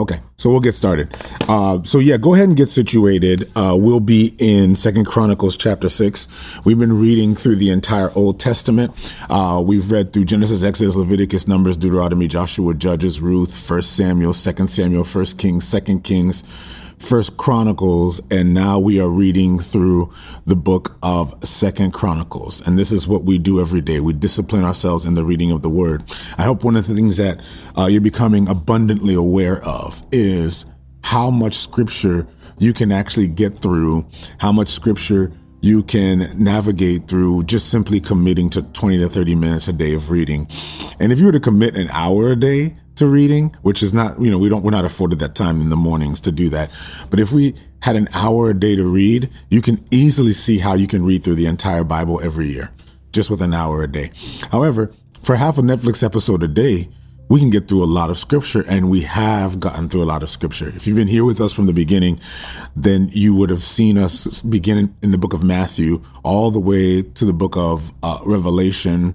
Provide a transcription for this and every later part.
Okay, so we'll get started. Uh, so yeah, go ahead and get situated. Uh, we'll be in Second Chronicles chapter six. We've been reading through the entire Old Testament. Uh, we've read through Genesis, Exodus, Leviticus, Numbers, Deuteronomy, Joshua, Judges, Ruth, First Samuel, Second Samuel, First Kings, Second Kings. First Chronicles, and now we are reading through the book of Second Chronicles. And this is what we do every day. We discipline ourselves in the reading of the word. I hope one of the things that uh, you're becoming abundantly aware of is how much scripture you can actually get through, how much scripture you can navigate through just simply committing to 20 to 30 minutes a day of reading. And if you were to commit an hour a day, to reading, which is not, you know, we don't, we're not afforded that time in the mornings to do that. But if we had an hour a day to read, you can easily see how you can read through the entire Bible every year just with an hour a day. However, for half a Netflix episode a day, we can get through a lot of scripture and we have gotten through a lot of scripture. If you've been here with us from the beginning, then you would have seen us begin in the book of Matthew all the way to the book of uh, Revelation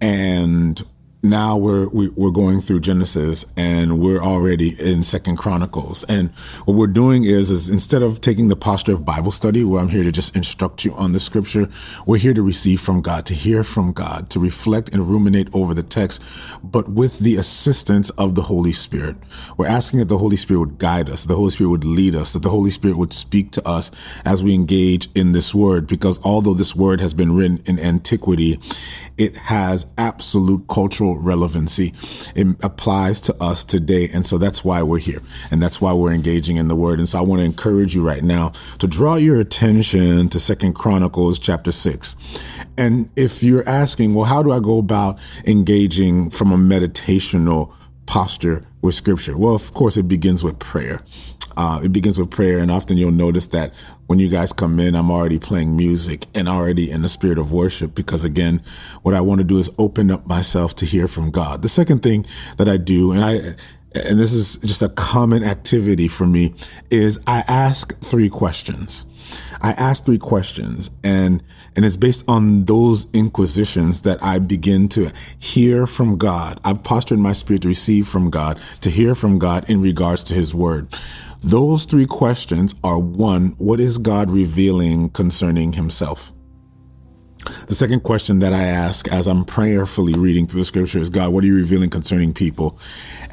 and now we're we, are we are going through Genesis and we're already in Second Chronicles. And what we're doing is is instead of taking the posture of Bible study, where I'm here to just instruct you on the Scripture, we're here to receive from God, to hear from God, to reflect and ruminate over the text, but with the assistance of the Holy Spirit. We're asking that the Holy Spirit would guide us, that the Holy Spirit would lead us, that the Holy Spirit would speak to us as we engage in this Word. Because although this Word has been written in antiquity, it has absolute cultural relevancy. It applies to us today. And so that's why we're here. And that's why we're engaging in the word. And so I want to encourage you right now to draw your attention to Second Chronicles chapter six. And if you're asking, well, how do I go about engaging from a meditational posture with scripture? Well, of course, it begins with prayer. Uh, it begins with prayer, and often you'll notice that when you guys come in, I'm already playing music and already in the spirit of worship because, again, what I want to do is open up myself to hear from God. The second thing that I do, and I, and this is just a common activity for me, is I ask three questions. I ask three questions and, and it's based on those inquisitions that I begin to hear from God. I've postured my spirit to receive from God, to hear from God in regards to his word. Those three questions are one, what is God revealing concerning himself? The second question that I ask as I'm prayerfully reading through the scripture is God, what are you revealing concerning people?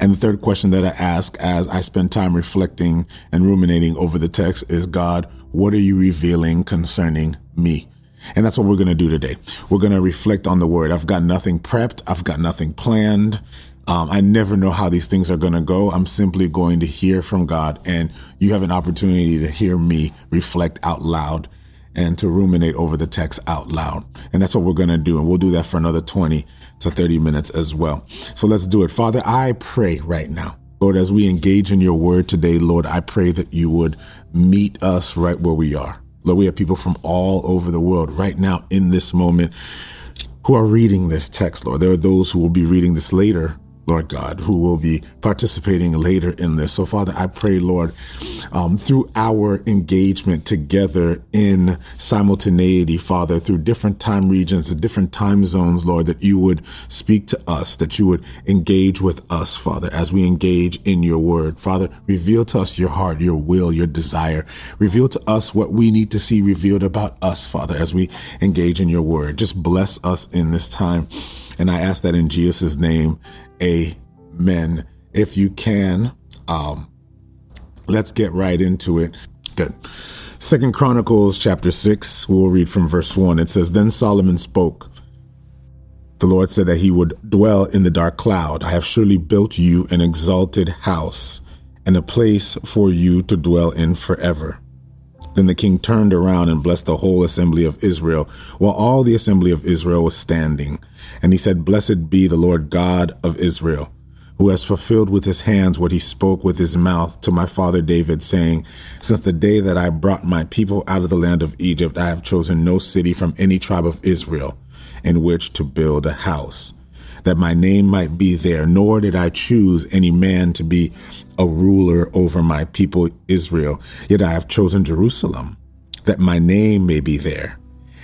And the third question that I ask as I spend time reflecting and ruminating over the text is God, what are you revealing concerning me? And that's what we're going to do today. We're going to reflect on the word. I've got nothing prepped. I've got nothing planned. Um, I never know how these things are going to go. I'm simply going to hear from God, and you have an opportunity to hear me reflect out loud and to ruminate over the text out loud. And that's what we're going to do. And we'll do that for another 20 to 30 minutes as well. So let's do it. Father, I pray right now. Lord, as we engage in your word today, Lord, I pray that you would meet us right where we are. Lord, we have people from all over the world right now in this moment who are reading this text, Lord. There are those who will be reading this later Lord God, who will be participating later in this. So, Father, I pray, Lord, um, through our engagement together in simultaneity, Father, through different time regions and different time zones, Lord, that you would speak to us, that you would engage with us, Father, as we engage in your word. Father, reveal to us your heart, your will, your desire. Reveal to us what we need to see revealed about us, Father, as we engage in your word. Just bless us in this time. And I ask that in Jesus' name. Amen. If you can, um, let's get right into it. Good. Second Chronicles chapter six, we'll read from verse one. It says, Then Solomon spoke. The Lord said that he would dwell in the dark cloud. I have surely built you an exalted house and a place for you to dwell in forever. Then the king turned around and blessed the whole assembly of Israel, while all the assembly of Israel was standing. And he said, Blessed be the Lord God of Israel, who has fulfilled with his hands what he spoke with his mouth to my father David, saying, Since the day that I brought my people out of the land of Egypt, I have chosen no city from any tribe of Israel in which to build a house that my name might be there, nor did I choose any man to be a ruler over my people Israel. Yet I have chosen Jerusalem, that my name may be there.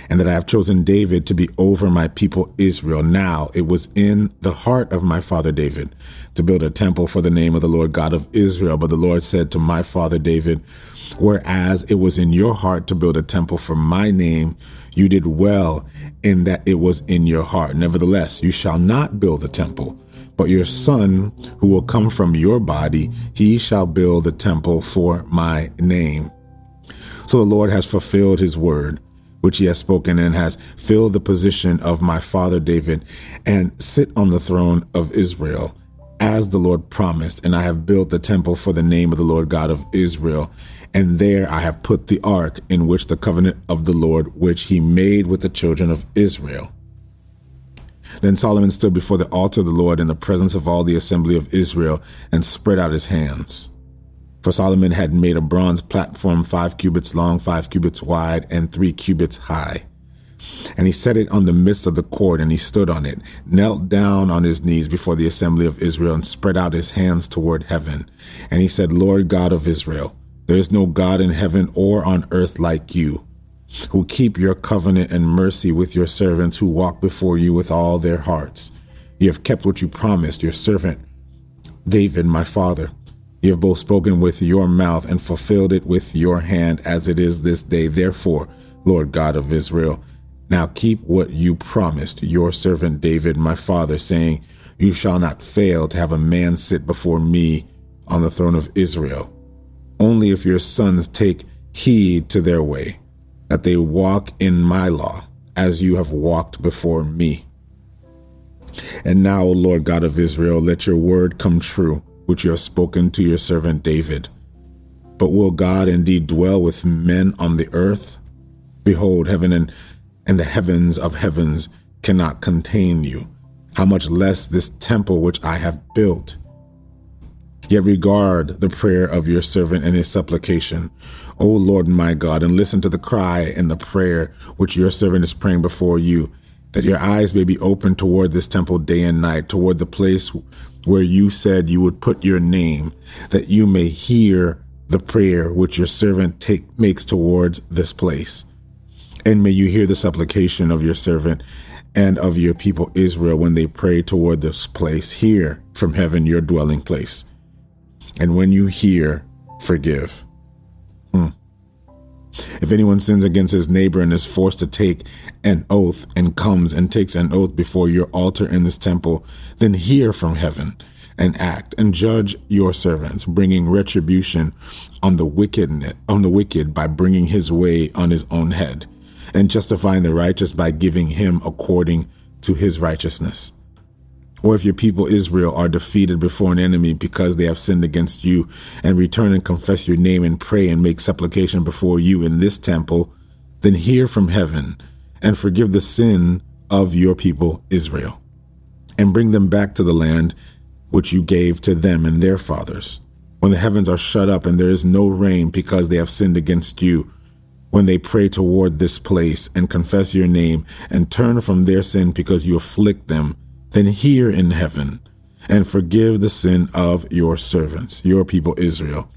and that I have chosen David to be over my people Israel. Now it was in the heart of my father David to build a temple for the name of the Lord God of Israel. But the Lord said to my father David, Whereas it was in your heart to build a temple for my name, you did well in that it was in your heart. Nevertheless, you shall not build the temple, but your son, who will come from your body, he shall build the temple for my name. So the Lord has fulfilled his word, which he has spoken, and has filled the position of my father David, and sit on the throne of Israel, as the Lord promised. And I have built the temple for the name of the Lord God of Israel. And there I have put the ark in which the covenant of the Lord, which he made with the children of Israel. Then Solomon stood before the altar of the Lord in the presence of all the assembly of Israel and spread out his hands. For Solomon had made a bronze platform five cubits long, five cubits wide, and three cubits high. And he set it on the midst of the court, and he stood on it, knelt down on his knees before the assembly of Israel, and spread out his hands toward heaven. And he said, Lord God of Israel, there is no God in heaven or on earth like you, who keep your covenant and mercy with your servants who walk before you with all their hearts. You have kept what you promised your servant David, my father. You have both spoken with your mouth and fulfilled it with your hand as it is this day. Therefore, Lord God of Israel, now keep what you promised your servant David, my father, saying, You shall not fail to have a man sit before me on the throne of Israel. Only if your sons take heed to their way, that they walk in my law, as you have walked before me. And now, O Lord God of Israel, let your word come true which you have spoken to your servant David. But will God indeed dwell with men on the earth? Behold, heaven and, and the heavens of heavens cannot contain you. How much less this temple which I have built? Yet regard the prayer of your servant and his supplication, O Lord my God, and listen to the cry and the prayer which your servant is praying before you that your eyes may be open toward this temple day and night, toward the place where you said you would put your name, that you may hear the prayer which your servant take, makes towards this place. And may you hear the supplication of your servant and of your people Israel when they pray toward this place. Hear from heaven your dwelling place. And when you hear, forgive. Hmm. If anyone sins against his neighbor and is forced to take an oath and comes and takes an oath before your altar in this temple, then hear from heaven and act and judge your servants, bringing retribution on the wicked on the wicked by bringing his way on his own head, and justifying the righteous by giving him according to his righteousness. Or if your people Israel are defeated before an enemy because they have sinned against you, and return and confess your name and pray and make supplication before you in this temple, then hear from heaven and forgive the sin of your people Israel, and bring them back to the land which you gave to them and their fathers. When the heavens are shut up and there is no rain because they have sinned against you, when they pray toward this place and confess your name and turn from their sin because you afflict them, then hear in heaven and forgive the sin of your servants, your people Israel,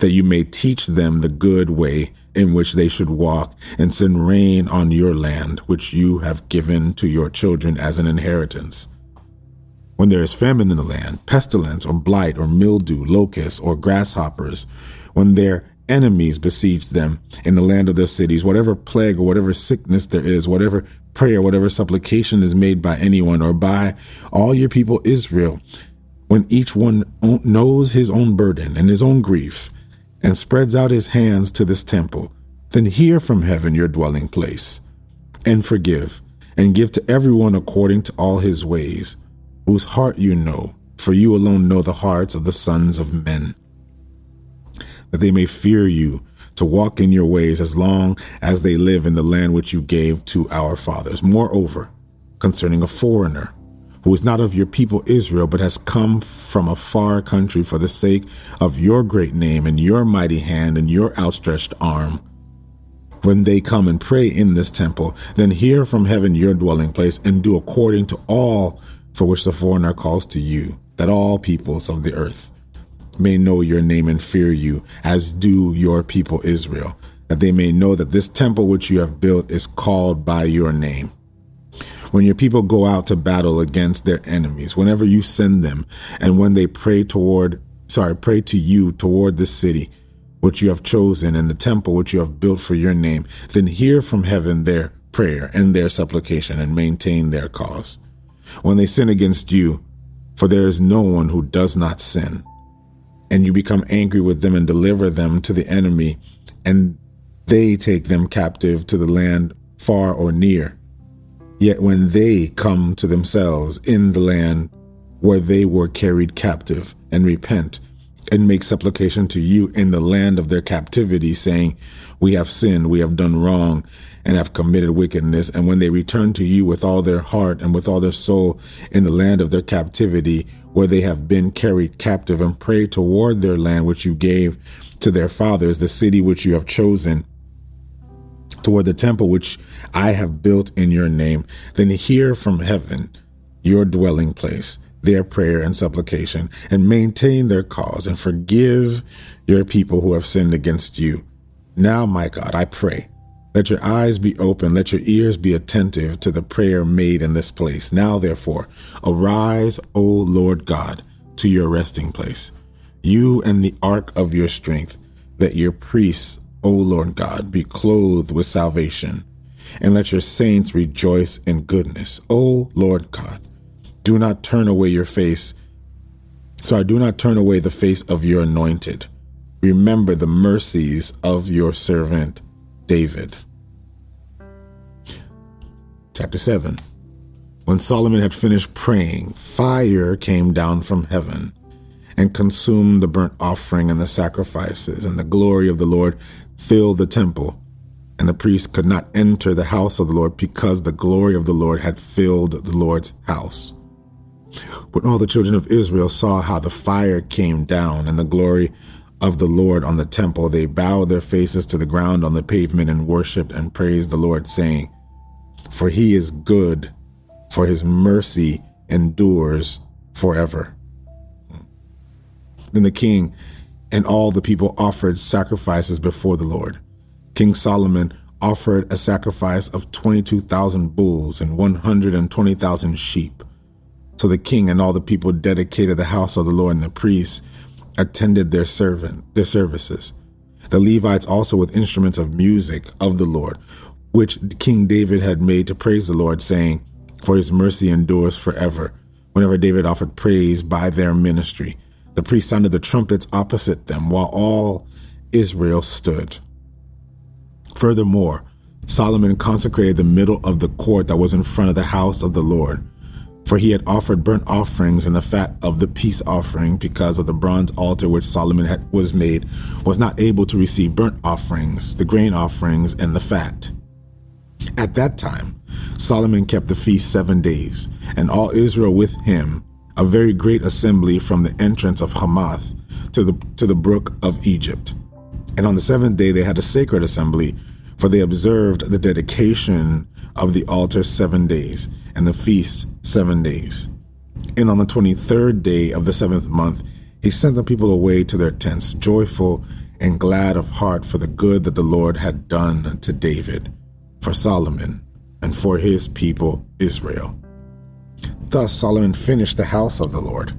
that you may teach them the good way in which they should walk and send rain on your land, which you have given to your children as an inheritance. When there is famine in the land, pestilence or blight or mildew, locusts or grasshoppers, when their enemies besiege them in the land of their cities, whatever plague or whatever sickness there is, whatever prayer, whatever supplication is made by anyone or by all your people Israel, when each one knows his own burden and his own grief and spreads out his hands to this temple, then hear from heaven your dwelling place and forgive and give to everyone according to all his ways, whose heart you know, for you alone know the hearts of the sons of men, that they may fear you to walk in your ways as long as they live in the land which you gave to our fathers. Moreover, concerning a foreigner who is not of your people Israel, but has come from a far country for the sake of your great name and your mighty hand and your outstretched arm. When they come and pray in this temple, then hear from heaven your dwelling place and do according to all for which the foreigner calls to you, that all peoples of the earth may know your name and fear you, as do your people Israel, that they may know that this temple which you have built is called by your name. When your people go out to battle against their enemies, whenever you send them, and when they pray toward, sorry, pray to you toward the city which you have chosen and the temple which you have built for your name, then hear from heaven their prayer and their supplication and maintain their cause. When they sin against you, for there is no one who does not sin, and you become angry with them and deliver them to the enemy, and they take them captive to the land far or near. Yet when they come to themselves in the land where they were carried captive and repent and make supplication to you in the land of their captivity, saying, We have sinned, we have done wrong, and have committed wickedness. And when they return to you with all their heart and with all their soul in the land of their captivity, where they have been carried captive, and pray toward their land which you gave to their fathers, the city which you have chosen, toward the temple which I have built in your name, then hear from heaven your dwelling place their prayer and supplication and maintain their cause and forgive your people who have sinned against you. Now, my God, I pray let your eyes be open, let your ears be attentive to the prayer made in this place. Now, therefore, arise, O Lord God, to your resting place, you and the ark of your strength, that your priests, O Lord God, be clothed with salvation, and let your saints rejoice in goodness. O Lord God, do not turn away your face. Sorry, do not turn away the face of your anointed. Remember the mercies of your servant David. Chapter 7 When Solomon had finished praying, fire came down from heaven and consumed the burnt offering and the sacrifices, and the glory of the Lord filled the temple. And the priest could not enter the house of the Lord because the glory of the Lord had filled the Lord's house. When all the children of Israel saw how the fire came down and the glory of the Lord on the temple, they bowed their faces to the ground on the pavement and worshipped and praised the Lord, saying, for he is good, for his mercy endures forever. Then the king and all the people offered sacrifices before the Lord. King Solomon offered a sacrifice of 22,000 bulls and 120,000 sheep. So the king and all the people dedicated the house of the Lord, and the priests attended their servant their services. The Levites also with instruments of music of the Lord which King David had made to praise the Lord, saying, For his mercy endures forever. Whenever David offered praise by their ministry, the priests sounded the trumpets opposite them, while all Israel stood. Furthermore, Solomon consecrated the middle of the court that was in front of the house of the Lord. For he had offered burnt offerings and the fat of the peace offering, because of the bronze altar which Solomon had, was made, was not able to receive burnt offerings, the grain offerings, and the fat. At that time, Solomon kept the feast seven days, and all Israel with him, a very great assembly from the entrance of Hamath to the, to the brook of Egypt. And on the seventh day, they had a sacred assembly, for they observed the dedication of the altar seven days, and the feast seven days. And on the twenty third day of the seventh month, he sent the people away to their tents, joyful and glad of heart for the good that the Lord had done to David for Solomon and for his people Israel. Thus Solomon finished the house of the Lord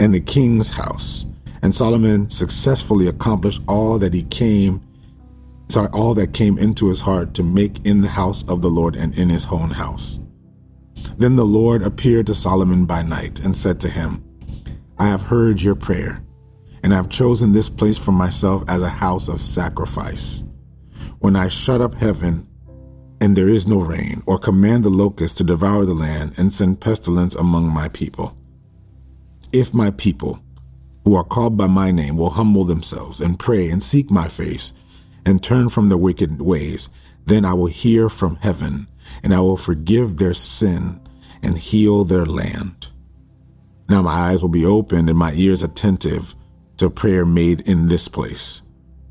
and the king's house, and Solomon successfully accomplished all that he came sorry, all that came into his heart to make in the house of the Lord and in his own house. Then the Lord appeared to Solomon by night and said to him, I have heard your prayer, and I have chosen this place for myself as a house of sacrifice. When I shut up heaven and there is no rain, or command the locusts to devour the land and send pestilence among my people. If my people, who are called by my name, will humble themselves and pray and seek my face and turn from their wicked ways, then I will hear from heaven and I will forgive their sin and heal their land. Now my eyes will be opened and my ears attentive to prayer made in this place.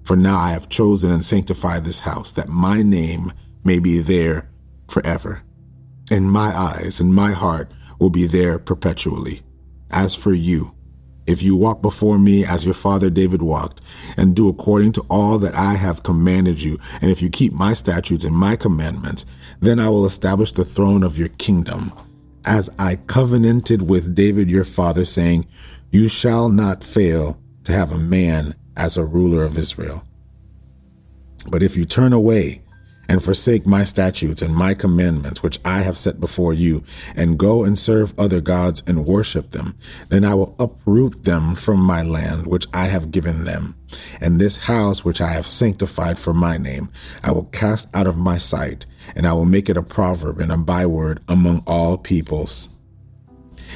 For now I have chosen and sanctified this house that my name may be there forever. And my eyes and my heart will be there perpetually. As for you, if you walk before me as your father David walked, and do according to all that I have commanded you, and if you keep my statutes and my commandments, then I will establish the throne of your kingdom, as I covenanted with David your father, saying, You shall not fail to have a man as a ruler of Israel. But if you turn away and forsake my statutes and my commandments, which I have set before you, and go and serve other gods and worship them, then I will uproot them from my land, which I have given them. And this house, which I have sanctified for my name, I will cast out of my sight, and I will make it a proverb and a byword among all peoples.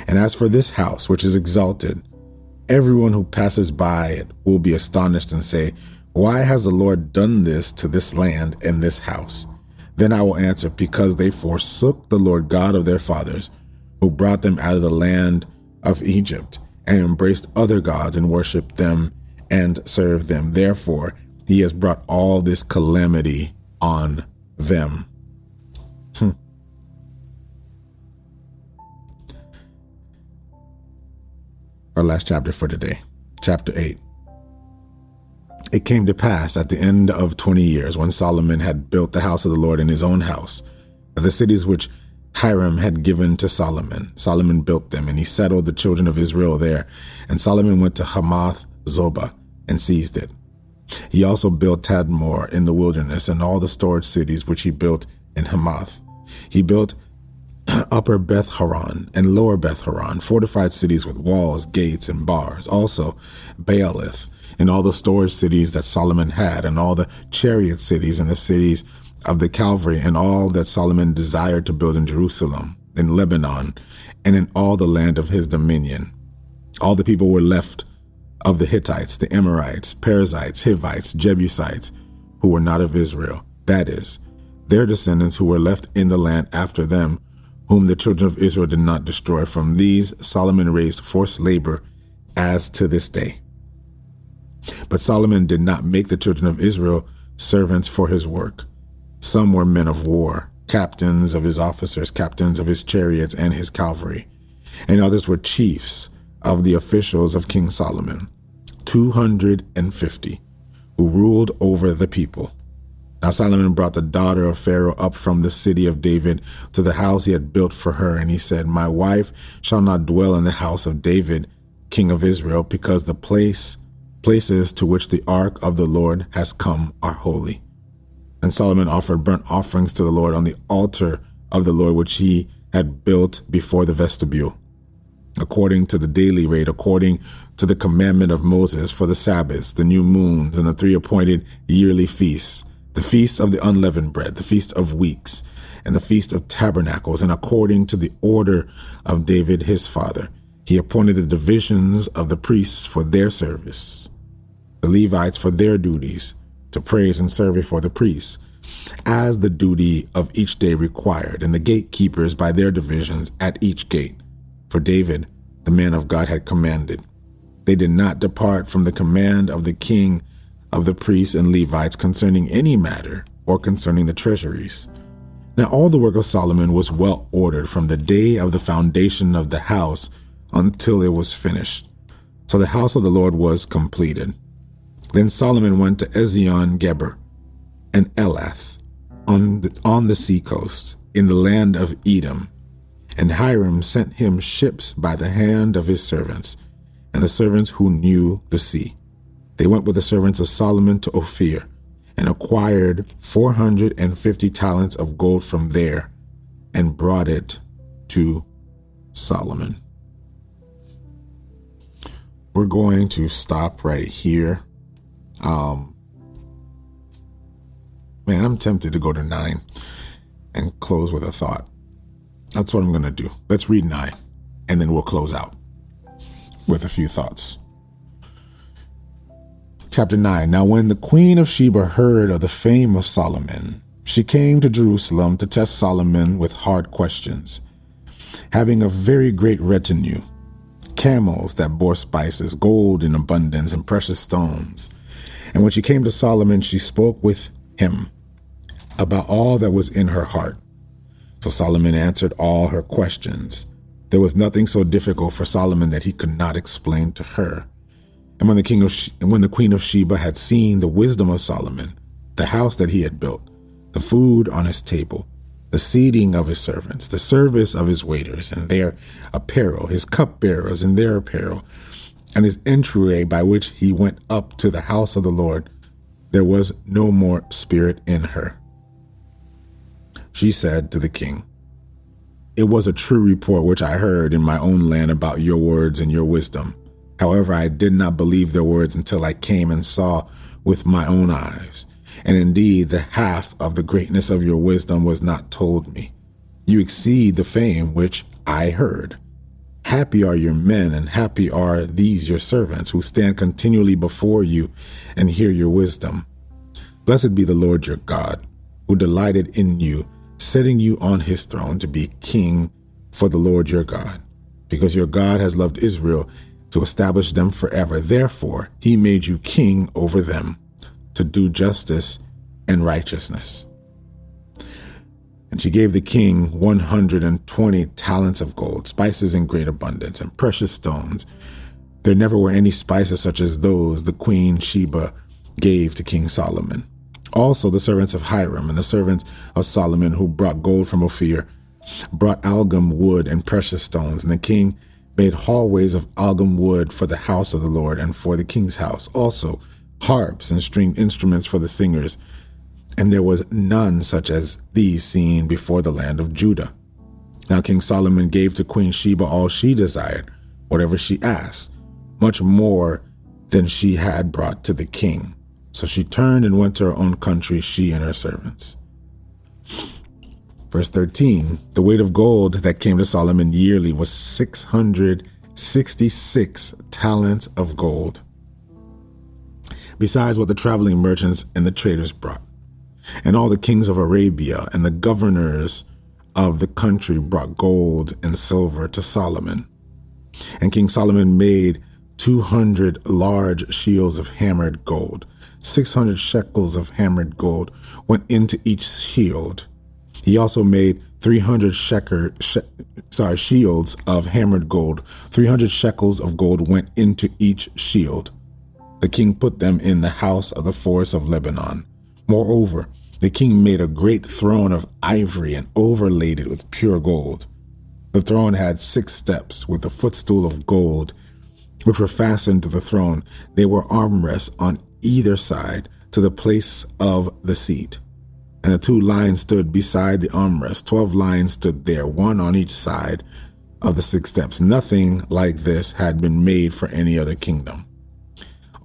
And as for this house, which is exalted, everyone who passes by it will be astonished and say, why has the Lord done this to this land and this house? Then I will answer, Because they forsook the Lord God of their fathers, who brought them out of the land of Egypt, and embraced other gods and worshipped them and served them. Therefore, he has brought all this calamity on them. Hmm. Our last chapter for today, chapter 8. It came to pass at the end of twenty years, when Solomon had built the house of the Lord in his own house, the cities which Hiram had given to Solomon. Solomon built them, and he settled the children of Israel there. And Solomon went to Hamath Zobah and seized it. He also built Tadmor in the wilderness and all the storage cities which he built in Hamath. He built Upper Beth Horon and Lower Beth Horon, fortified cities with walls, gates, and bars. Also Baalath and all the storage cities that Solomon had, and all the chariot cities and the cities of the Calvary, and all that Solomon desired to build in Jerusalem, in Lebanon, and in all the land of his dominion. All the people were left of the Hittites, the Amorites, Perizzites, Hivites, Jebusites, who were not of Israel, that is, their descendants who were left in the land after them, whom the children of Israel did not destroy. From these Solomon raised forced labor as to this day. But Solomon did not make the children of Israel servants for his work. Some were men of war, captains of his officers, captains of his chariots and his cavalry, and others were chiefs of the officials of King Solomon, 250, who ruled over the people. Now Solomon brought the daughter of Pharaoh up from the city of David to the house he had built for her, and he said, My wife shall not dwell in the house of David, king of Israel, because the place places to which the ark of the Lord has come are holy. And Solomon offered burnt offerings to the Lord on the altar of the Lord which he had built before the vestibule, according to the daily rate, according to the commandment of Moses for the Sabbaths, the new moons, and the three appointed yearly feasts, the feast of the unleavened bread, the feast of weeks, and the feast of tabernacles, and according to the order of David his father, he appointed the divisions of the priests for their service the Levites for their duties to praise and serve before the priests, as the duty of each day required, and the gatekeepers by their divisions at each gate. For David, the man of God, had commanded. They did not depart from the command of the king of the priests and Levites concerning any matter or concerning the treasuries. Now all the work of Solomon was well ordered from the day of the foundation of the house until it was finished. So the house of the Lord was completed. Then Solomon went to Ezion Geber and Elath on the, on the seacoast in the land of Edom. And Hiram sent him ships by the hand of his servants, and the servants who knew the sea. They went with the servants of Solomon to Ophir, and acquired 450 talents of gold from there, and brought it to Solomon. We're going to stop right here. Um, man, I'm tempted to go to nine and close with a thought. That's what I'm going to do. Let's read nine, and then we'll close out with a few thoughts. Chapter 9 Now, when the queen of Sheba heard of the fame of Solomon, she came to Jerusalem to test Solomon with hard questions. Having a very great retinue, camels that bore spices, gold in abundance, and precious stones. And when she came to Solomon, she spoke with him about all that was in her heart. So Solomon answered all her questions. There was nothing so difficult for Solomon that he could not explain to her. And when the king of she- when the queen of Sheba had seen the wisdom of Solomon, the house that he had built, the food on his table, the seating of his servants, the service of his waiters and their apparel, his cupbearers and their apparel, and his entryway by which he went up to the house of the Lord, there was no more spirit in her. She said to the king, It was a true report which I heard in my own land about your words and your wisdom. However, I did not believe their words until I came and saw with my own eyes. And indeed, the half of the greatness of your wisdom was not told me. You exceed the fame which I heard. Happy are your men, and happy are these your servants who stand continually before you and hear your wisdom. Blessed be the Lord your God, who delighted in you, setting you on his throne to be king for the Lord your God, because your God has loved Israel to establish them forever. Therefore, he made you king over them to do justice and righteousness. And she gave the king 120 talents of gold, spices in great abundance, and precious stones. There never were any spices such as those the queen Sheba gave to King Solomon. Also, the servants of Hiram and the servants of Solomon who brought gold from Ophir brought algum wood and precious stones, and the king made hallways of algum wood for the house of the Lord and for the king's house. Also, harps and stringed instruments for the singers and there was none such as these seen before the land of Judah. Now King Solomon gave to Queen Sheba all she desired, whatever she asked, much more than she had brought to the king. So she turned and went to her own country, she and her servants. Verse 13 The weight of gold that came to Solomon yearly was 666 talents of gold, besides what the traveling merchants and the traders brought. And all the kings of Arabia and the governors of the country brought gold and silver to Solomon. And King Solomon made 200 large shields of hammered gold. 600 shekels of hammered gold went into each shield. He also made 300 sheker, she, sorry, shields of hammered gold. 300 shekels of gold went into each shield. The king put them in the house of the forest of Lebanon. Moreover, the king made a great throne of ivory and overlaid it with pure gold. The throne had six steps with a footstool of gold, which were fastened to the throne. They were armrests on either side to the place of the seat. And the two lions stood beside the armrest. Twelve lions stood there, one on each side of the six steps. Nothing like this had been made for any other kingdom.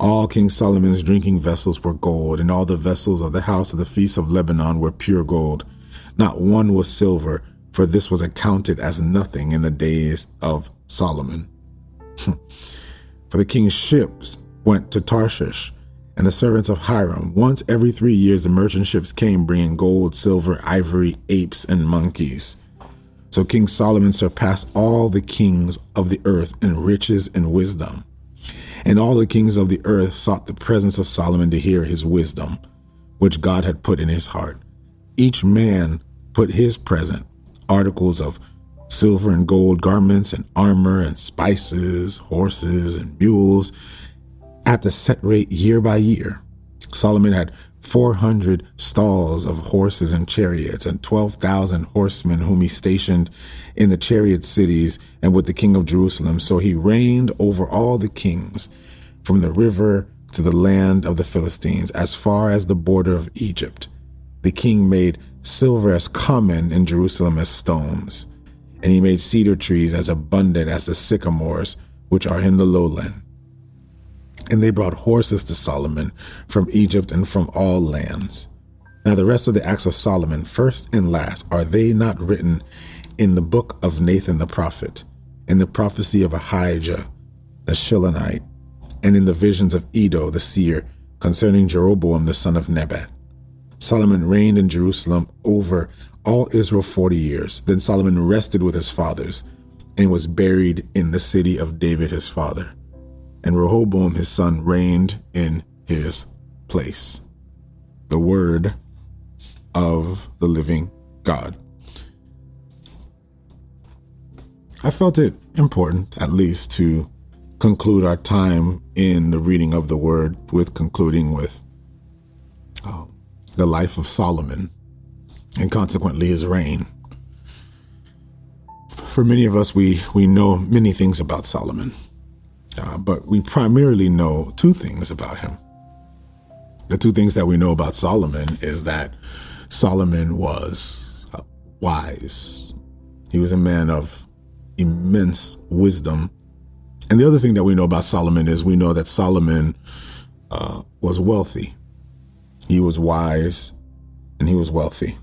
All King Solomon's drinking vessels were gold, and all the vessels of the house of the feast of Lebanon were pure gold. Not one was silver, for this was accounted as nothing in the days of Solomon. Hmm. for the king's ships went to Tarshish, and the servants of Hiram. Once every three years, the merchant ships came bringing gold, silver, ivory, apes, and monkeys. So King Solomon surpassed all the kings of the earth in riches and wisdom. And all the kings of the earth sought the presence of Solomon to hear his wisdom, which God had put in his heart. Each man put his present, articles of silver and gold, garments and armor and spices, horses and mules, at the set rate year by year. Solomon had 400 stalls of horses and chariots, and 12,000 horsemen whom he stationed in the chariot cities and with the king of Jerusalem. So he reigned over all the kings from the river to the land of the Philistines, as far as the border of Egypt. The king made silver as common in Jerusalem as stones, and he made cedar trees as abundant as the sycamores which are in the lowland. And they brought horses to Solomon from Egypt and from all lands. Now, the rest of the acts of Solomon, first and last, are they not written in the book of Nathan the prophet, in the prophecy of Ahijah the Shilonite, and in the visions of Iddo the seer concerning Jeroboam the son of Nebat? Solomon reigned in Jerusalem over all Israel forty years. Then Solomon rested with his fathers and was buried in the city of David his father and Rehoboam his son reigned in his place. The word of the living God. I felt it important, at least, to conclude our time in the reading of the word with concluding with uh, the life of Solomon and consequently his reign. For many of us, we, we know many things about Solomon, but we primarily know two things about him. The two things that we know about Solomon is that Solomon was uh, wise. He was a man of immense wisdom. And the other thing that we know about Solomon is we know that Solomon uh, was wealthy. He was wise and he was wealthy.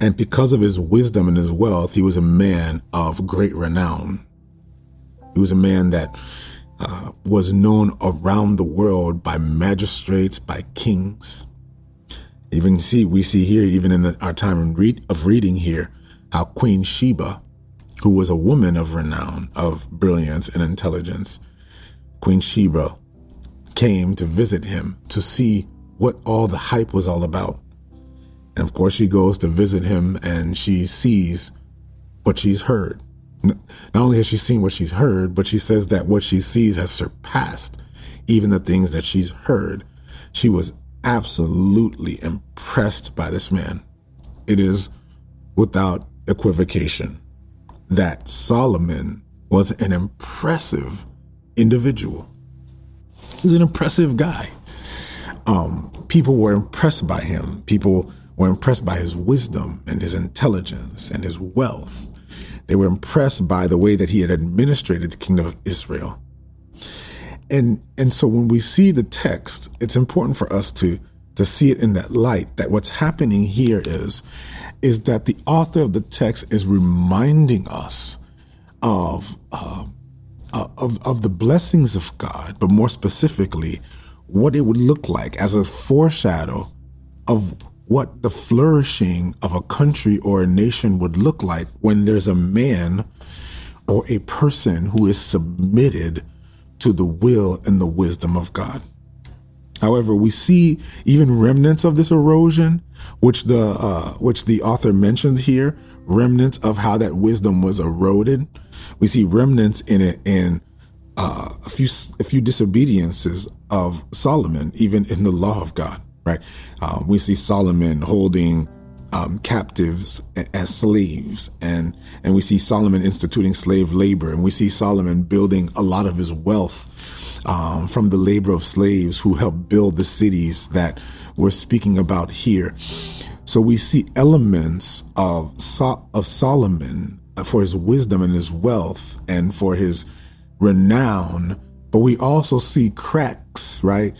And because of his wisdom and his wealth, he was a man of great renown. He was a man that uh, was known around the world by magistrates, by kings. Even see, we see here, even in the, our time of reading here, how Queen Sheba who was a woman of renown, of brilliance and intelligence. Queen Sheba came to visit him to see what all the hype was all about. And of course, she goes to visit him and she sees what she's heard. Not only has she seen what she's heard, but she says that what she sees has surpassed even the things that she's heard. She was absolutely impressed by this man. It is without equivocation that Solomon was an impressive individual. He was an impressive guy. Um, people were impressed by him. People were impressed by his wisdom and his intelligence and his wealth. They were impressed by the way that he had administrated the kingdom of Israel. And and so when we see the text, it's important for us to to see it in that light that what's happening here is is that the author of the text is reminding us of, uh, uh, of, of the blessings of God, but more specifically, what it would look like as a foreshadow of what the flourishing of a country or a nation would look like when there's a man or a person who is submitted to the will and the wisdom of God. However, we see even remnants of this erosion, which the uh, which the author mentions here, remnants of how that wisdom was eroded. We see remnants in it in uh, a few a few disobediences of Solomon, even in the law of God. Right? Uh, we see Solomon holding um, captives as slaves, and and we see Solomon instituting slave labor, and we see Solomon building a lot of his wealth um, from the labor of slaves who helped build the cities that we're speaking about here. So we see elements of so- of Solomon for his wisdom and his wealth and for his renown, but we also see cracks, right,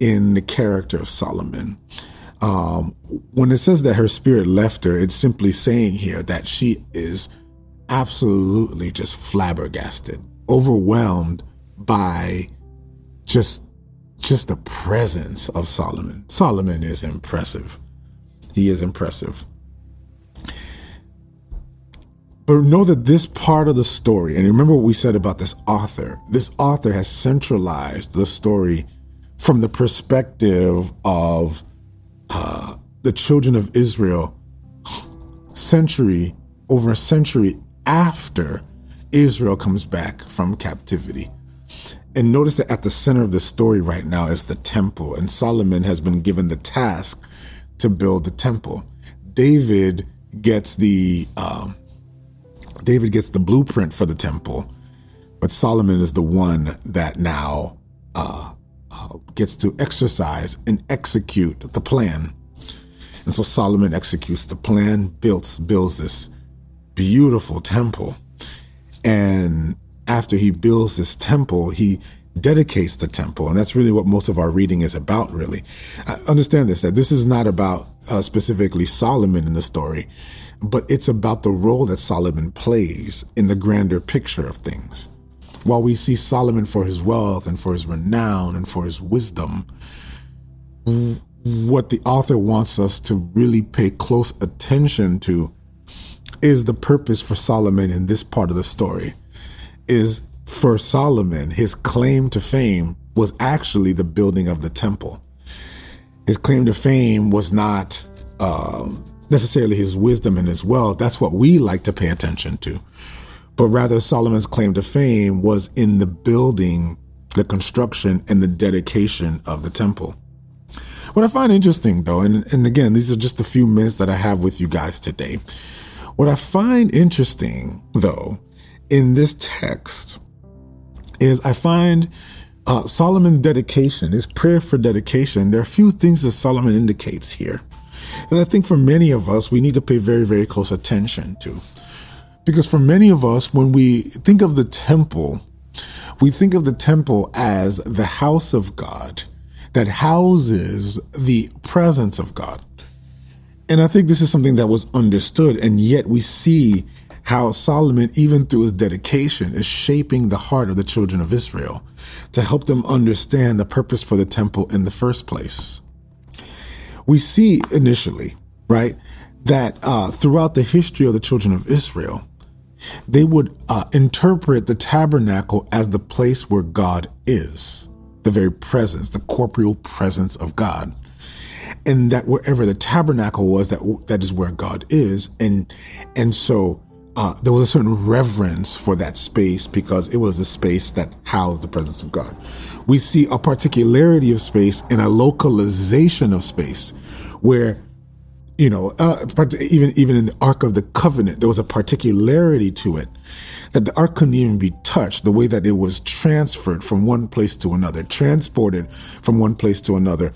in the character of Solomon. Um, when it says that her spirit left her, it's simply saying here that she is absolutely just flabbergasted, overwhelmed by just just the presence of Solomon. Solomon is impressive. He is impressive. But know that this part of the story, and remember what we said about this author, this author has centralized the story from the perspective of uh, the children of Israel century over a century after Israel comes back from captivity. And notice that at the center of the story right now is the temple, and Solomon has been given the task to build the temple. David gets the um, David gets the blueprint for the temple, but Solomon is the one that now uh, uh, gets to exercise and execute the plan. And so Solomon executes the plan, builds builds this beautiful temple, and after he builds this temple, he dedicates the temple. And that's really what most of our reading is about, really. I understand this, that this is not about uh, specifically Solomon in the story, but it's about the role that Solomon plays in the grander picture of things. While we see Solomon for his wealth and for his renown and for his wisdom, what the author wants us to really pay close attention to is the purpose for Solomon in this part of the story is for Solomon, his claim to fame was actually the building of the temple. His claim to fame was not uh, necessarily his wisdom and his wealth. That's what we like to pay attention to. But rather Solomon's claim to fame was in the building, the construction, and the dedication of the temple. What I find interesting, though, and, and again, these are just a few minutes that I have with you guys today. What I find interesting, though, in this text is I find uh, Solomon's dedication, his prayer for dedication. There are a few things that Solomon indicates here that I think for many of us, we need to pay very, very close attention to. Because for many of us, when we think of the temple, we think of the temple as the house of God that houses the presence of God. And I think this is something that was understood, and yet we see how Solomon, even through his dedication, is shaping the heart of the children of Israel to help them understand the purpose for the temple in the first place. We see initially, right, that uh, throughout the history of the children of Israel, they would uh, interpret the tabernacle as the place where God is, the very presence, the corporeal presence of God. And that wherever the tabernacle was, that that is where God is, and and so uh, there was a certain reverence for that space because it was the space that housed the presence of God. We see a particularity of space and a localization of space where you know, uh, even even in the Ark of the Covenant, there was a particularity to it that the Ark couldn't even be touched. The way that it was transferred from one place to another, transported from one place to another,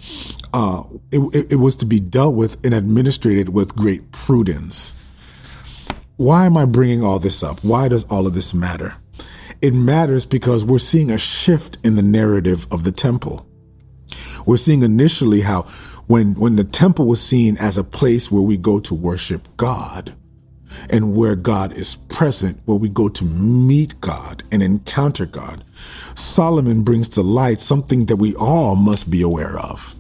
uh, it, it, was to be dealt with and administrated with great prudence. Why am I bringing all this up? Why does all of this matter? It matters because we're seeing a shift in the narrative of the temple. We're seeing initially how when when the temple was seen as a place where we go to worship God and where God is present, where we go to meet God and encounter God, Solomon brings to light something that we all must be aware of.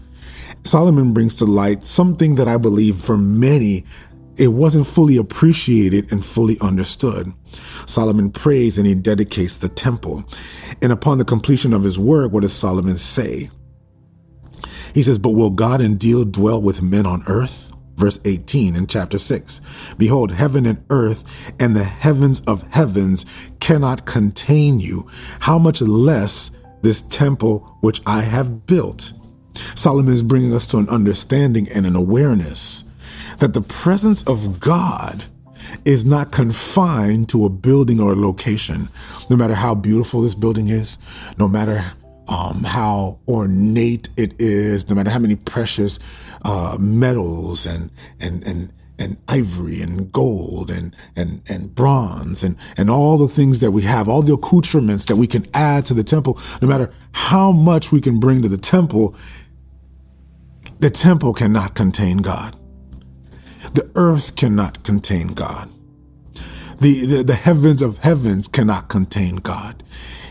Solomon brings to light something that I believe for many it wasn't fully appreciated and fully understood. Solomon prays and he dedicates the temple. And upon the completion of his work, what does Solomon say? He says, But will God indeed dwell with men on earth? Verse 18 in chapter 6 Behold, heaven and earth and the heavens of heavens cannot contain you. How much less this temple which I have built? Solomon is bringing us to an understanding and an awareness that the presence of God is not confined to a building or a location. No matter how beautiful this building is, no matter um, how ornate it is, no matter how many precious uh, metals and and and and ivory and gold and and and bronze and and all the things that we have, all the accoutrements that we can add to the temple, no matter how much we can bring to the temple, the temple cannot contain God. The earth cannot contain God. The, the, the heavens of heavens cannot contain God.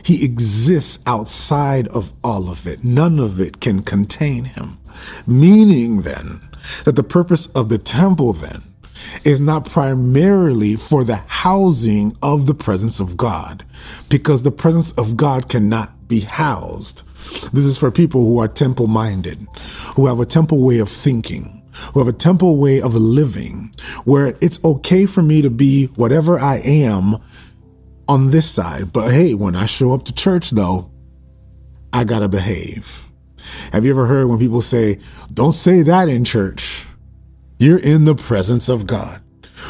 He exists outside of all of it. None of it can contain him. Meaning then that the purpose of the temple then is not primarily for the housing of the presence of God, because the presence of God cannot be housed. This is for people who are temple minded, who have a temple way of thinking, who have a temple way of living, where it's okay for me to be whatever I am on this side. But hey, when I show up to church, though, I gotta behave. Have you ever heard when people say, don't say that in church? You're in the presence of God.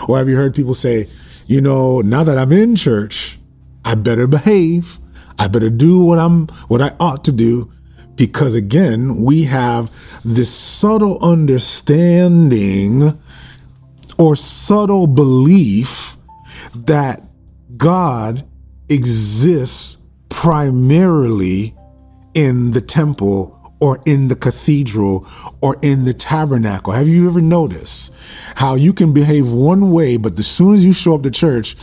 Or have you heard people say, you know, now that I'm in church, I better behave. I better do what I'm, what I ought to do. Because again, we have this subtle understanding or subtle belief that God exists primarily in the temple or in the cathedral or in the tabernacle. Have you ever noticed how you can behave one way, but as soon as you show up to church,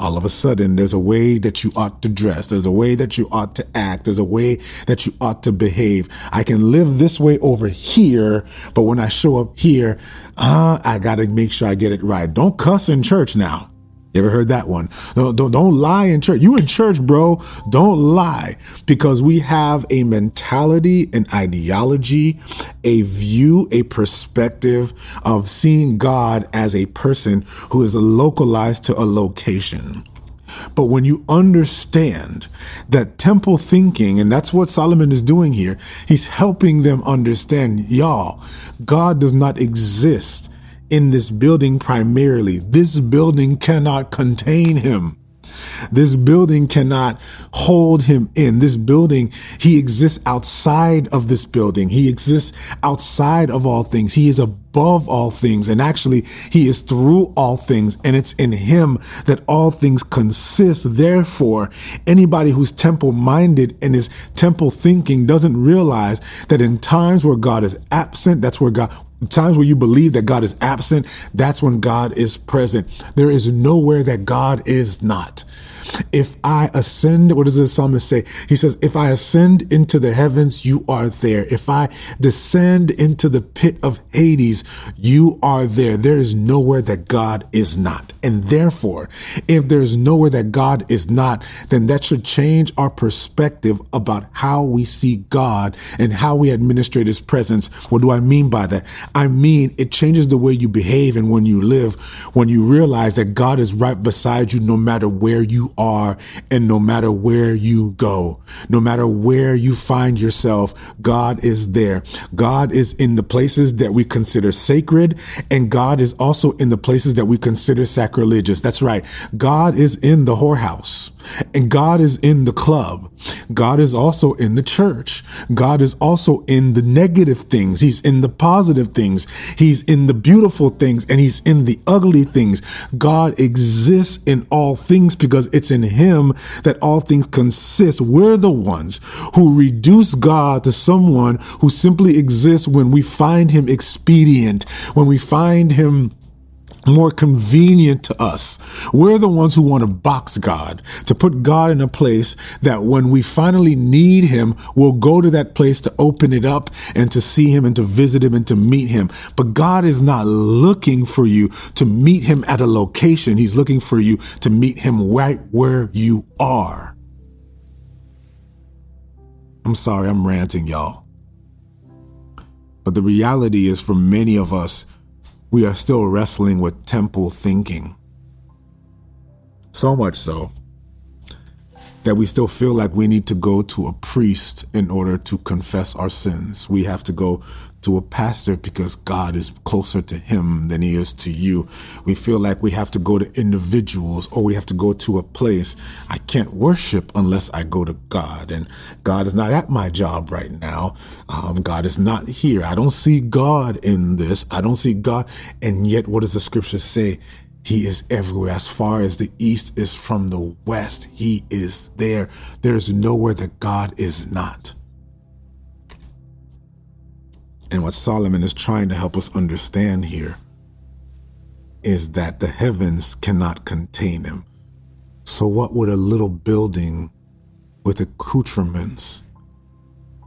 all of a sudden there's a way that you ought to dress. There's a way that you ought to act. There's a way that you ought to behave. I can live this way over here, but when I show up here, uh, I got to make sure I get it right. Don't cuss in church now. You ever heard that one? Don't, don't, don't lie in church. You in church, bro. Don't lie because we have a mentality, an ideology, a view, a perspective of seeing God as a person who is localized to a location. But when you understand that temple thinking, and that's what Solomon is doing here, he's helping them understand, y'all, God does not exist in this building primarily. This building cannot contain him. This building cannot hold him in. This building, he exists outside of this building. He exists outside of all things. He is above all things. And actually, he is through all things. And it's in him that all things consist. Therefore, anybody who's temple minded and is temple thinking doesn't realize that in times where God is absent, that's where God, times where you believe that God is absent, that's when God is present. There is nowhere that God is not. If I ascend, what does the psalmist say? He says, If I ascend into the heavens, you are there. If I descend into the pit of Hades, you are there. There is nowhere that God is not. And therefore, if there's nowhere that God is not, then that should change our perspective about how we see God and how we administrate his presence. What do I mean by that? I mean, it changes the way you behave and when you live, when you realize that God is right beside you no matter where you are and no matter where you go, no matter where you find yourself, God is there. God is in the places that we consider sacred and God is also in the places that we consider sacrilegious. That's right. God is in the whorehouse. And God is in the club. God is also in the church. God is also in the negative things. He's in the positive things. He's in the beautiful things and he's in the ugly things. God exists in all things because it's in him that all things consist. We're the ones who reduce God to someone who simply exists when we find him expedient, when we find him more convenient to us. We're the ones who want to box God, to put God in a place that when we finally need him, we'll go to that place to open it up and to see him and to visit him and to meet him. But God is not looking for you to meet him at a location. He's looking for you to meet him right where you are. I'm sorry, I'm ranting, y'all. But the reality is for many of us, we are still wrestling with temple thinking. So much so that we still feel like we need to go to a priest in order to confess our sins. We have to go to a pastor because God is closer to him than he is to you. We feel like we have to go to individuals or we have to go to a place. I can't worship unless I go to God. And God is not at my job right now. Um, God is not here. I don't see God in this. I don't see God. And yet, what does the scripture say? He is everywhere. As far as the east is from the west, He is there. There is nowhere that God is not. And what Solomon is trying to help us understand here is that the heavens cannot contain him. So, what would a little building with accoutrements,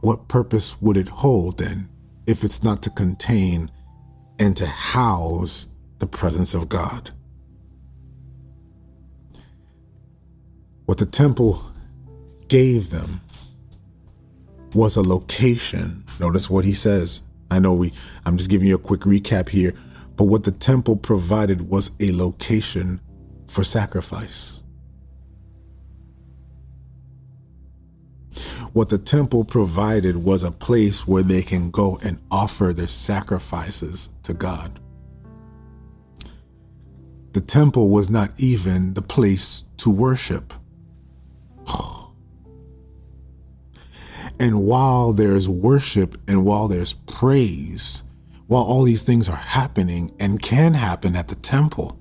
what purpose would it hold then if it's not to contain and to house the presence of God? What the temple gave them was a location. Notice what he says. I know we I'm just giving you a quick recap here, but what the temple provided was a location for sacrifice. What the temple provided was a place where they can go and offer their sacrifices to God. The temple was not even the place to worship. And while there's worship and while there's praise, while all these things are happening and can happen at the temple,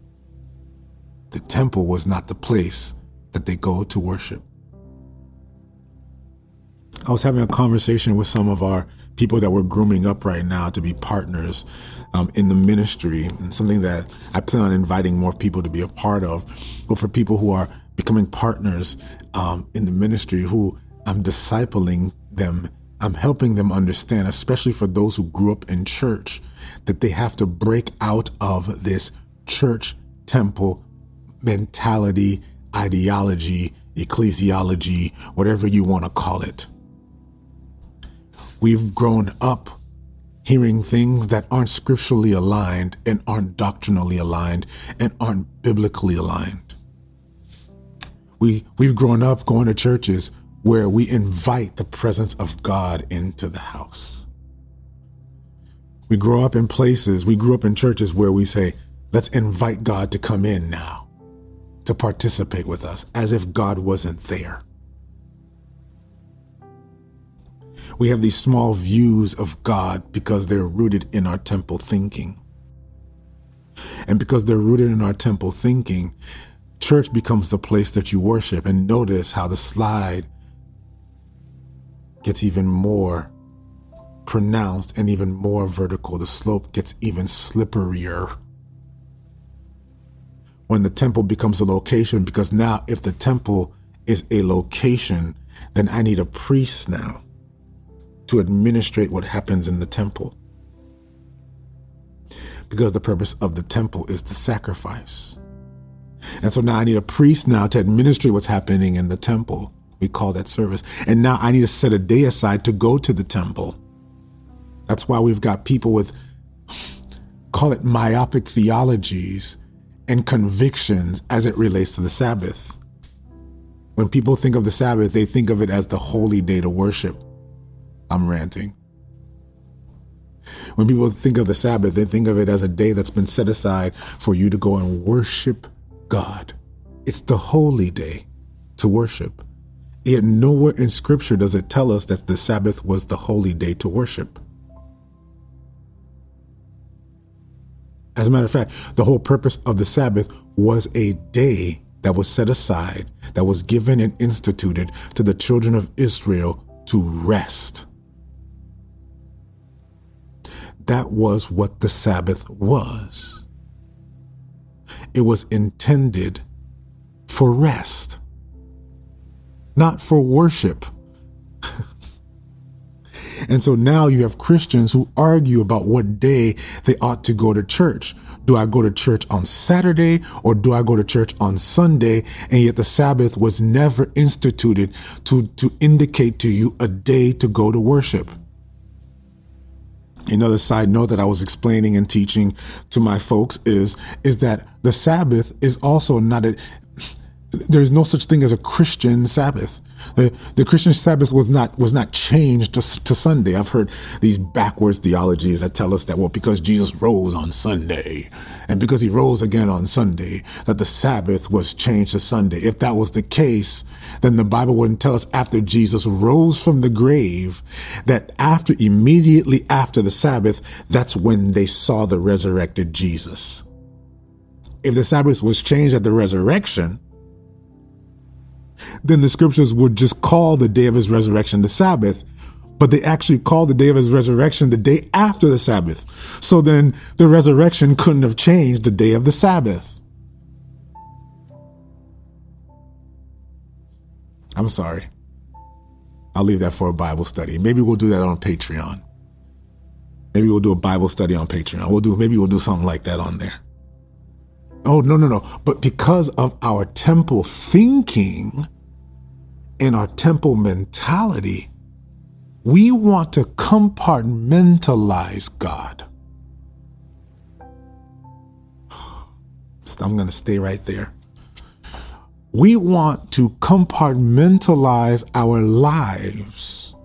the temple was not the place that they go to worship. I was having a conversation with some of our people that we're grooming up right now to be partners um, in the ministry, and something that I plan on inviting more people to be a part of. But for people who are becoming partners um, in the ministry, who I'm discipling them, I'm helping them understand, especially for those who grew up in church, that they have to break out of this church temple mentality, ideology, ecclesiology, whatever you want to call it. We've grown up hearing things that aren't scripturally aligned and aren't doctrinally aligned and aren't biblically aligned. we we've grown up going to churches where we invite the presence of God into the house. We grow up in places, we grew up in churches where we say, let's invite God to come in now, to participate with us, as if God wasn't there. We have these small views of God because they're rooted in our temple thinking. And because they're rooted in our temple thinking, church becomes the place that you worship. And notice how the slide gets even more pronounced and even more vertical. The slope gets even slipperier when the temple becomes a location because now if the temple is a location, then I need a priest now to administrate what happens in the temple. Because the purpose of the temple is the sacrifice. And so now I need a priest now to administrate what's happening in the temple. We call that service. And now I need to set a day aside to go to the temple. That's why we've got people with, call it myopic theologies and convictions as it relates to the Sabbath. When people think of the Sabbath, they think of it as the holy day to worship. I'm ranting. When people think of the Sabbath, they think of it as a day that's been set aside for you to go and worship God. It's the holy day to worship. Yet nowhere in Scripture does it tell us that the Sabbath was the holy day to worship. As a matter of fact, the whole purpose of the Sabbath was a day that was set aside, that was given and instituted to the children of Israel to rest. That was what the Sabbath was. It was intended for rest, not for worship. And so now you have Christians who argue about what day they ought to go to church. Do I go to church on Saturday or do I go to church on Sunday? And yet the Sabbath was never instituted to, to indicate to you a day to go to worship. Another side note that I was explaining and teaching to my folks is, is that the Sabbath is also not a, there's no such thing as a Christian Sabbath. The, the Christian Sabbath was not was not changed to, to Sunday. I've heard these backwards theologies that tell us that well, because Jesus rose on Sunday, and because he rose again on Sunday, that the Sabbath was changed to Sunday. If that was the case, then the Bible wouldn't tell us after Jesus rose from the grave that after immediately after the Sabbath, that's when they saw the resurrected Jesus. If the Sabbath was changed at the resurrection, then the scriptures would just call the day of his resurrection the Sabbath, but they actually called the day of his resurrection the day after the Sabbath. So then the resurrection couldn't have changed the day of the Sabbath. I'm sorry. I'll leave that for a Bible study. Maybe we'll do that on Patreon. Maybe we'll do a Bible study on Patreon. We'll do maybe we'll do something like that on there. Oh, no, no, no. But because of our temple thinking and our temple mentality, we want to compartmentalize God. I'm going to stay right there. We want to compartmentalize our lives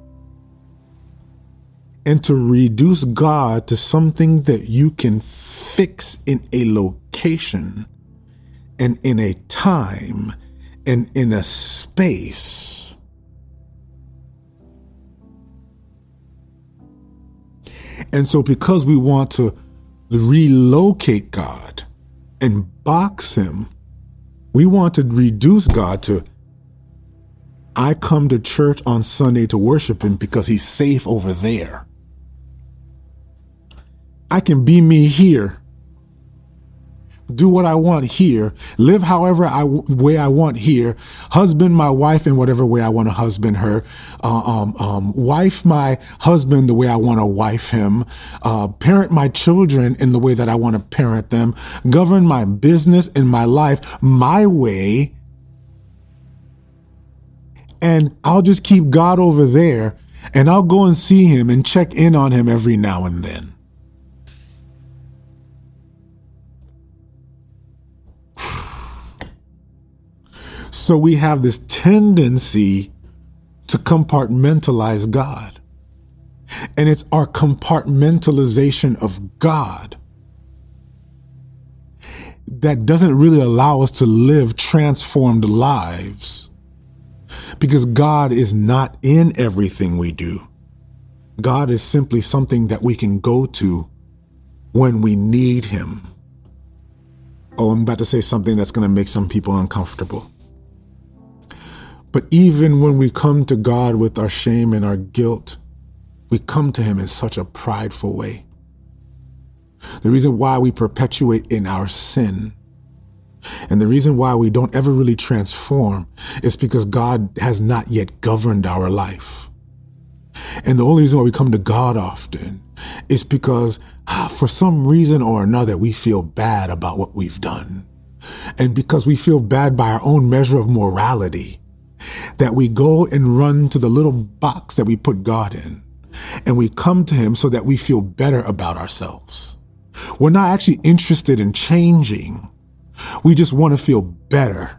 and to reduce God to something that you can fix in a location and in a time and in a space. And so, because we want to relocate God and box Him, we want to reduce God to I come to church on Sunday to worship Him because He's safe over there. I can be me here. Do what I want here, live however I way I want here, husband my wife in whatever way I want to husband her, uh, um, um, wife my husband the way I want to wife him, uh, parent my children in the way that I want to parent them, govern my business and my life my way, and I'll just keep God over there, and I'll go and see him and check in on him every now and then. So we have this tendency to compartmentalize God. And it's our compartmentalization of God that doesn't really allow us to live transformed lives because God is not in everything we do. God is simply something that we can go to when we need Him. Oh, I'm about to say something that's going to make some people uncomfortable. But even when we come to God with our shame and our guilt, we come to Him in such a prideful way. The reason why we perpetuate in our sin and the reason why we don't ever really transform is because God has not yet governed our life. And the only reason why we come to God often is because ah, for some reason or another, we feel bad about what we've done. And because we feel bad by our own measure of morality, that we go and run to the little box that we put God in. And we come to Him so that we feel better about ourselves. We're not actually interested in changing. We just want to feel better.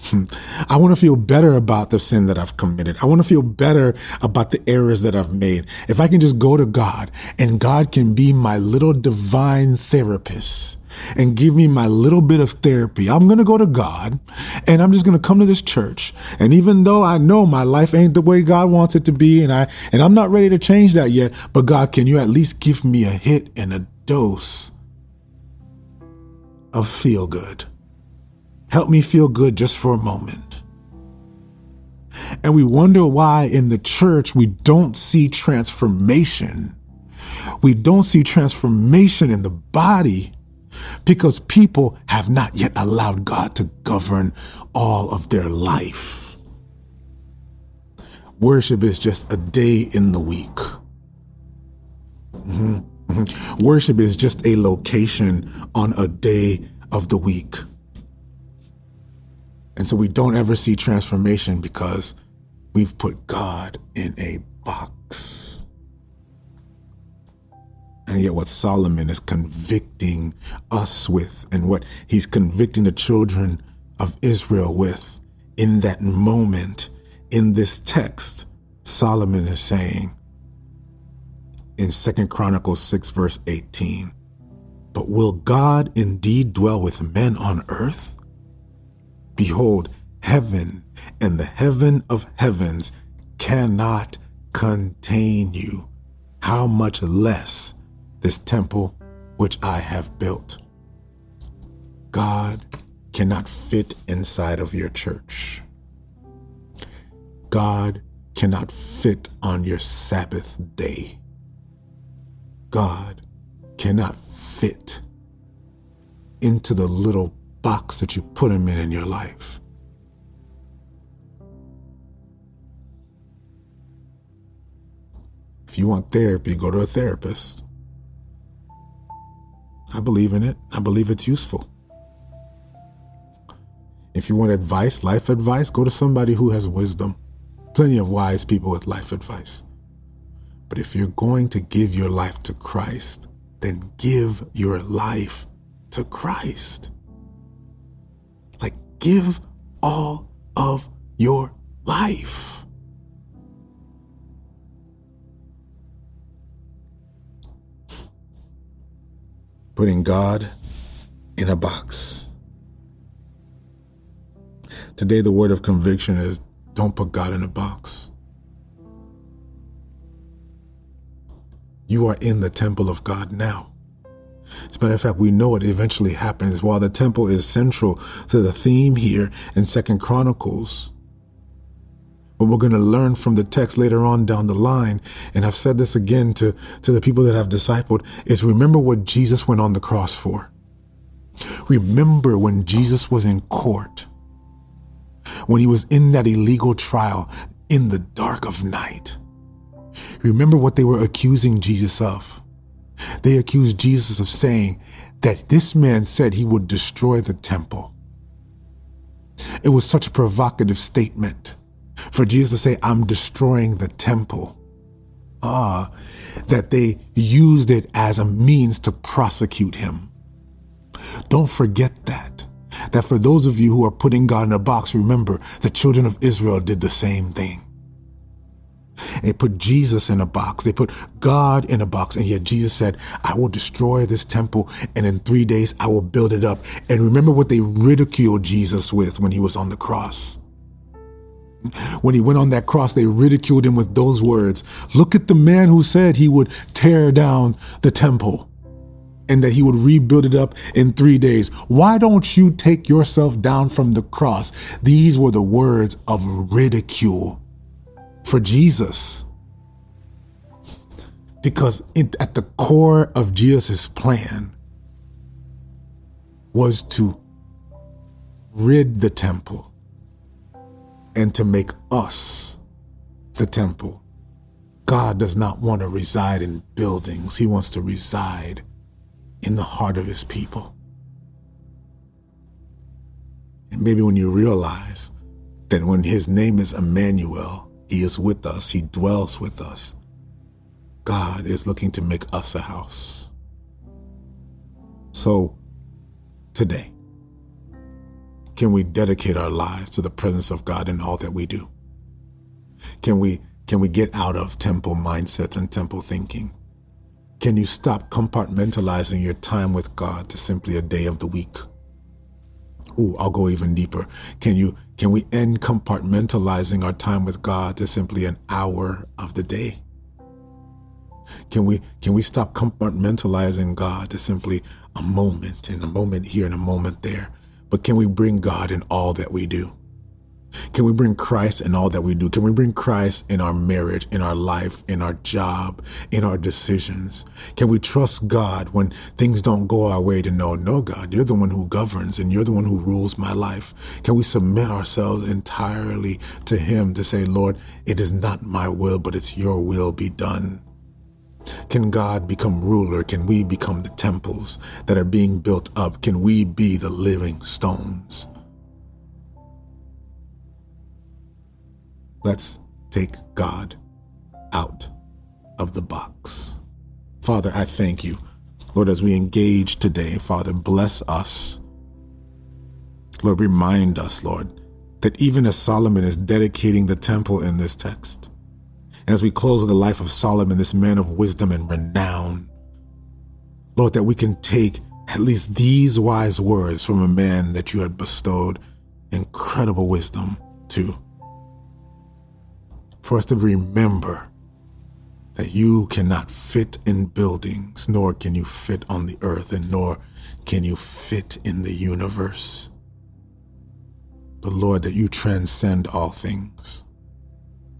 Hmm. I want to feel better about the sin that I've committed. I want to feel better about the errors that I've made. If I can just go to God and God can be my little divine therapist and give me my little bit of therapy, I'm going to go to God and I'm just going to come to this church. And even though I know my life ain't the way God wants it to be and I and I'm not ready to change that yet, but God, can you at least give me a hit and a dose of feel good. Help me feel good just for a moment. And we wonder why in the church we don't see transformation. We don't see transformation in the body because people have not yet allowed God to govern all of their life. Worship is just a day in the week. Mm-hmm. Mm-hmm. Worship is just a location on a day of the week. And so we don't ever see transformation because we've put God in a box. And yet, what Solomon is convicting us with, and what he's convicting the children of Israel with in that moment, in this text, Solomon is saying, in Second Chronicles 6, verse 18. But will God indeed dwell with men on earth? Behold, heaven and the heaven of heavens cannot contain you. How much less this temple which I have built? God cannot fit inside of your church. God cannot fit on your Sabbath day. God cannot fit into the little box that you put him in in your life. If you want therapy, go to a therapist. I believe in it. I believe it's useful. If you want advice, life advice, go to somebody who has wisdom. Plenty of wise people with life advice. But if you're going to give your life to Christ, then give your life to Christ. Give all of your life. Putting God in a box. Today, the word of conviction is don't put God in a box. You are in the temple of God now. As a matter of fact, we know it eventually happens. While the temple is central to the theme here in Second Chronicles, what we're going to learn from the text later on down the line, and I've said this again to, to the people that I've discipled, is remember what Jesus went on the cross for. Remember when Jesus was in court, when he was in that illegal trial in the dark of night. Remember what they were accusing Jesus of. They accused Jesus of saying that this man said he would destroy the temple. It was such a provocative statement for Jesus to say, I'm destroying the temple. Ah, that they used it as a means to prosecute him. Don't forget that. that for those of you who are putting God in a box, remember the children of Israel did the same thing. They put Jesus in a box. They put God in a box. And yet Jesus said, I will destroy this temple and in three days I will build it up. And remember what they ridiculed Jesus with when he was on the cross. When he went on that cross, they ridiculed him with those words Look at the man who said he would tear down the temple and that he would rebuild it up in three days. Why don't you take yourself down from the cross? These were the words of ridicule for Jesus. Because it, at the core of Jesus' plan was to rid the temple and to make us the temple. God does not want to reside in buildings, He wants to reside in the heart of His people. And maybe when you realize that when His name is Emmanuel, He is with us, He dwells with us, God is looking to make us a house. So, today, can we dedicate our lives to the presence of God in all that we do? Can we can we get out of temple mindsets and temple thinking? Can you stop compartmentalizing your time with God to simply a day of the week? Ooh, I'll go even deeper. Can you can we end compartmentalizing our time with God to simply an hour of the day? Can we can we stop compartmentalizing God to simply a moment and a moment here and a moment there? But can we bring God in all that we do? Can we bring Christ in all that we do? Can we bring Christ in our marriage, in our life, in our job, in our decisions? Can we trust God when things don't go our way to know, no, God, you're the one who governs and you're the one who rules my life? Can we submit ourselves entirely to Him to say, Lord, it is not my will, but it's your will be done? Can God become ruler? Can we become the temples that are being built up? Can we be the living stones? Let's take God out of the box. Father, I thank you. Lord, as we engage today, Father, bless us. Lord, remind us, Lord, that even as Solomon is dedicating the temple in this text, as we close with the life of Solomon, this man of wisdom and renown, Lord, that we can take at least these wise words from a man that you had bestowed incredible wisdom to. For us to remember that you cannot fit in buildings, nor can you fit on the earth, and nor can you fit in the universe. But Lord, that you transcend all things.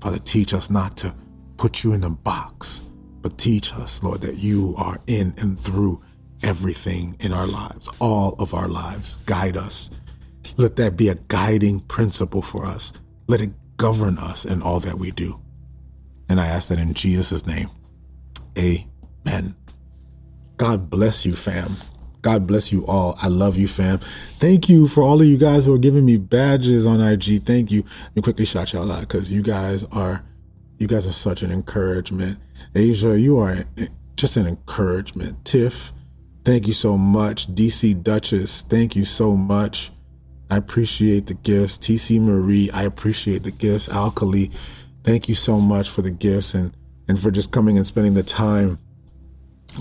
Father, teach us not to put you in a box, but teach us, Lord, that you are in and through everything in our lives, all of our lives. Guide us. Let that be a guiding principle for us. Let it govern us in all that we do. And I ask that in Jesus' name. Amen. God bless you, fam. God bless you all. I love you, fam. Thank you for all of you guys who are giving me badges on IG. Thank you. Let me quickly shout y'all out because you guys are you guys are such an encouragement. Asia, you are just an encouragement. Tiff, thank you so much. DC Duchess, thank you so much. I appreciate the gifts. TC Marie, I appreciate the gifts. Alkali, thank you so much for the gifts and and for just coming and spending the time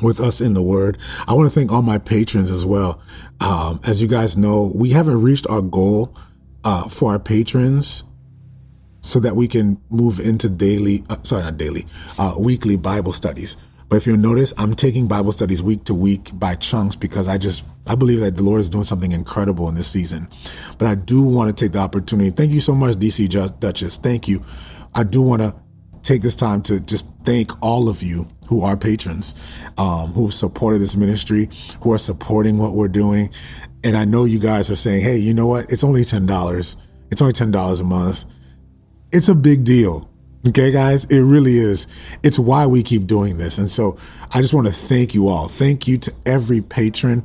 with us in the word. I want to thank all my patrons as well. Um, as you guys know, we haven't reached our goal uh, for our patrons so that we can move into daily, uh, sorry, not daily, uh, weekly Bible studies. But if you'll notice, I'm taking Bible studies week to week by chunks because I just, I believe that the Lord is doing something incredible in this season. But I do want to take the opportunity. Thank you so much, DC Duchess. Thank you. I do want to take this time to just thank all of you who are patrons, um, who have supported this ministry, who are supporting what we're doing. And I know you guys are saying, hey, you know what? It's only $10. It's only $10 a month. It's a big deal. Okay, guys, it really is. It's why we keep doing this. And so I just want to thank you all. Thank you to every patron.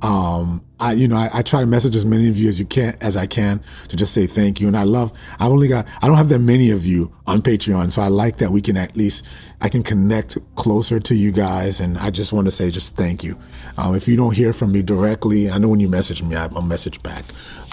Um, I, you know, I, I, try to message as many of you as you can, as I can to just say thank you. And I love, I've only got, I don't have that many of you on Patreon. So I like that we can at least, I can connect closer to you guys. And I just want to say just thank you. Um, if you don't hear from me directly, I know when you message me, I, I'll message back,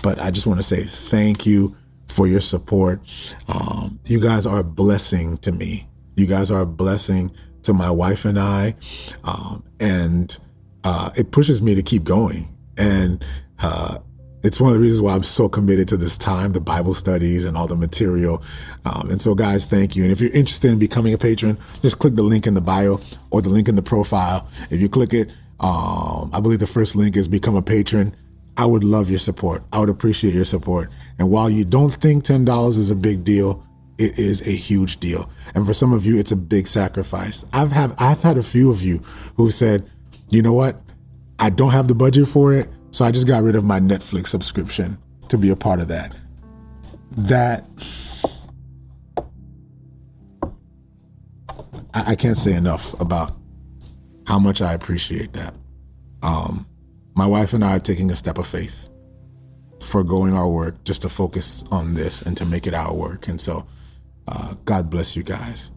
but I just want to say thank you for your support. Um, you guys are a blessing to me. You guys are a blessing to my wife and I. Um, and uh, it pushes me to keep going. And uh, it's one of the reasons why I'm so committed to this time, the Bible studies and all the material. Um, and so, guys, thank you. And if you're interested in becoming a patron, just click the link in the bio or the link in the profile. If you click it, um, I believe the first link is become a patron. I would love your support. I would appreciate your support. And while you don't think $10 is a big deal, it is a huge deal. And for some of you, it's a big sacrifice. I've have I've had a few of you who said, you know what? I don't have the budget for it, so I just got rid of my Netflix subscription to be a part of that. That I, I can't say enough about how much I appreciate that. Um, my wife and I are taking a step of faith, foregoing our work just to focus on this and to make it our work. And so, uh, God bless you guys.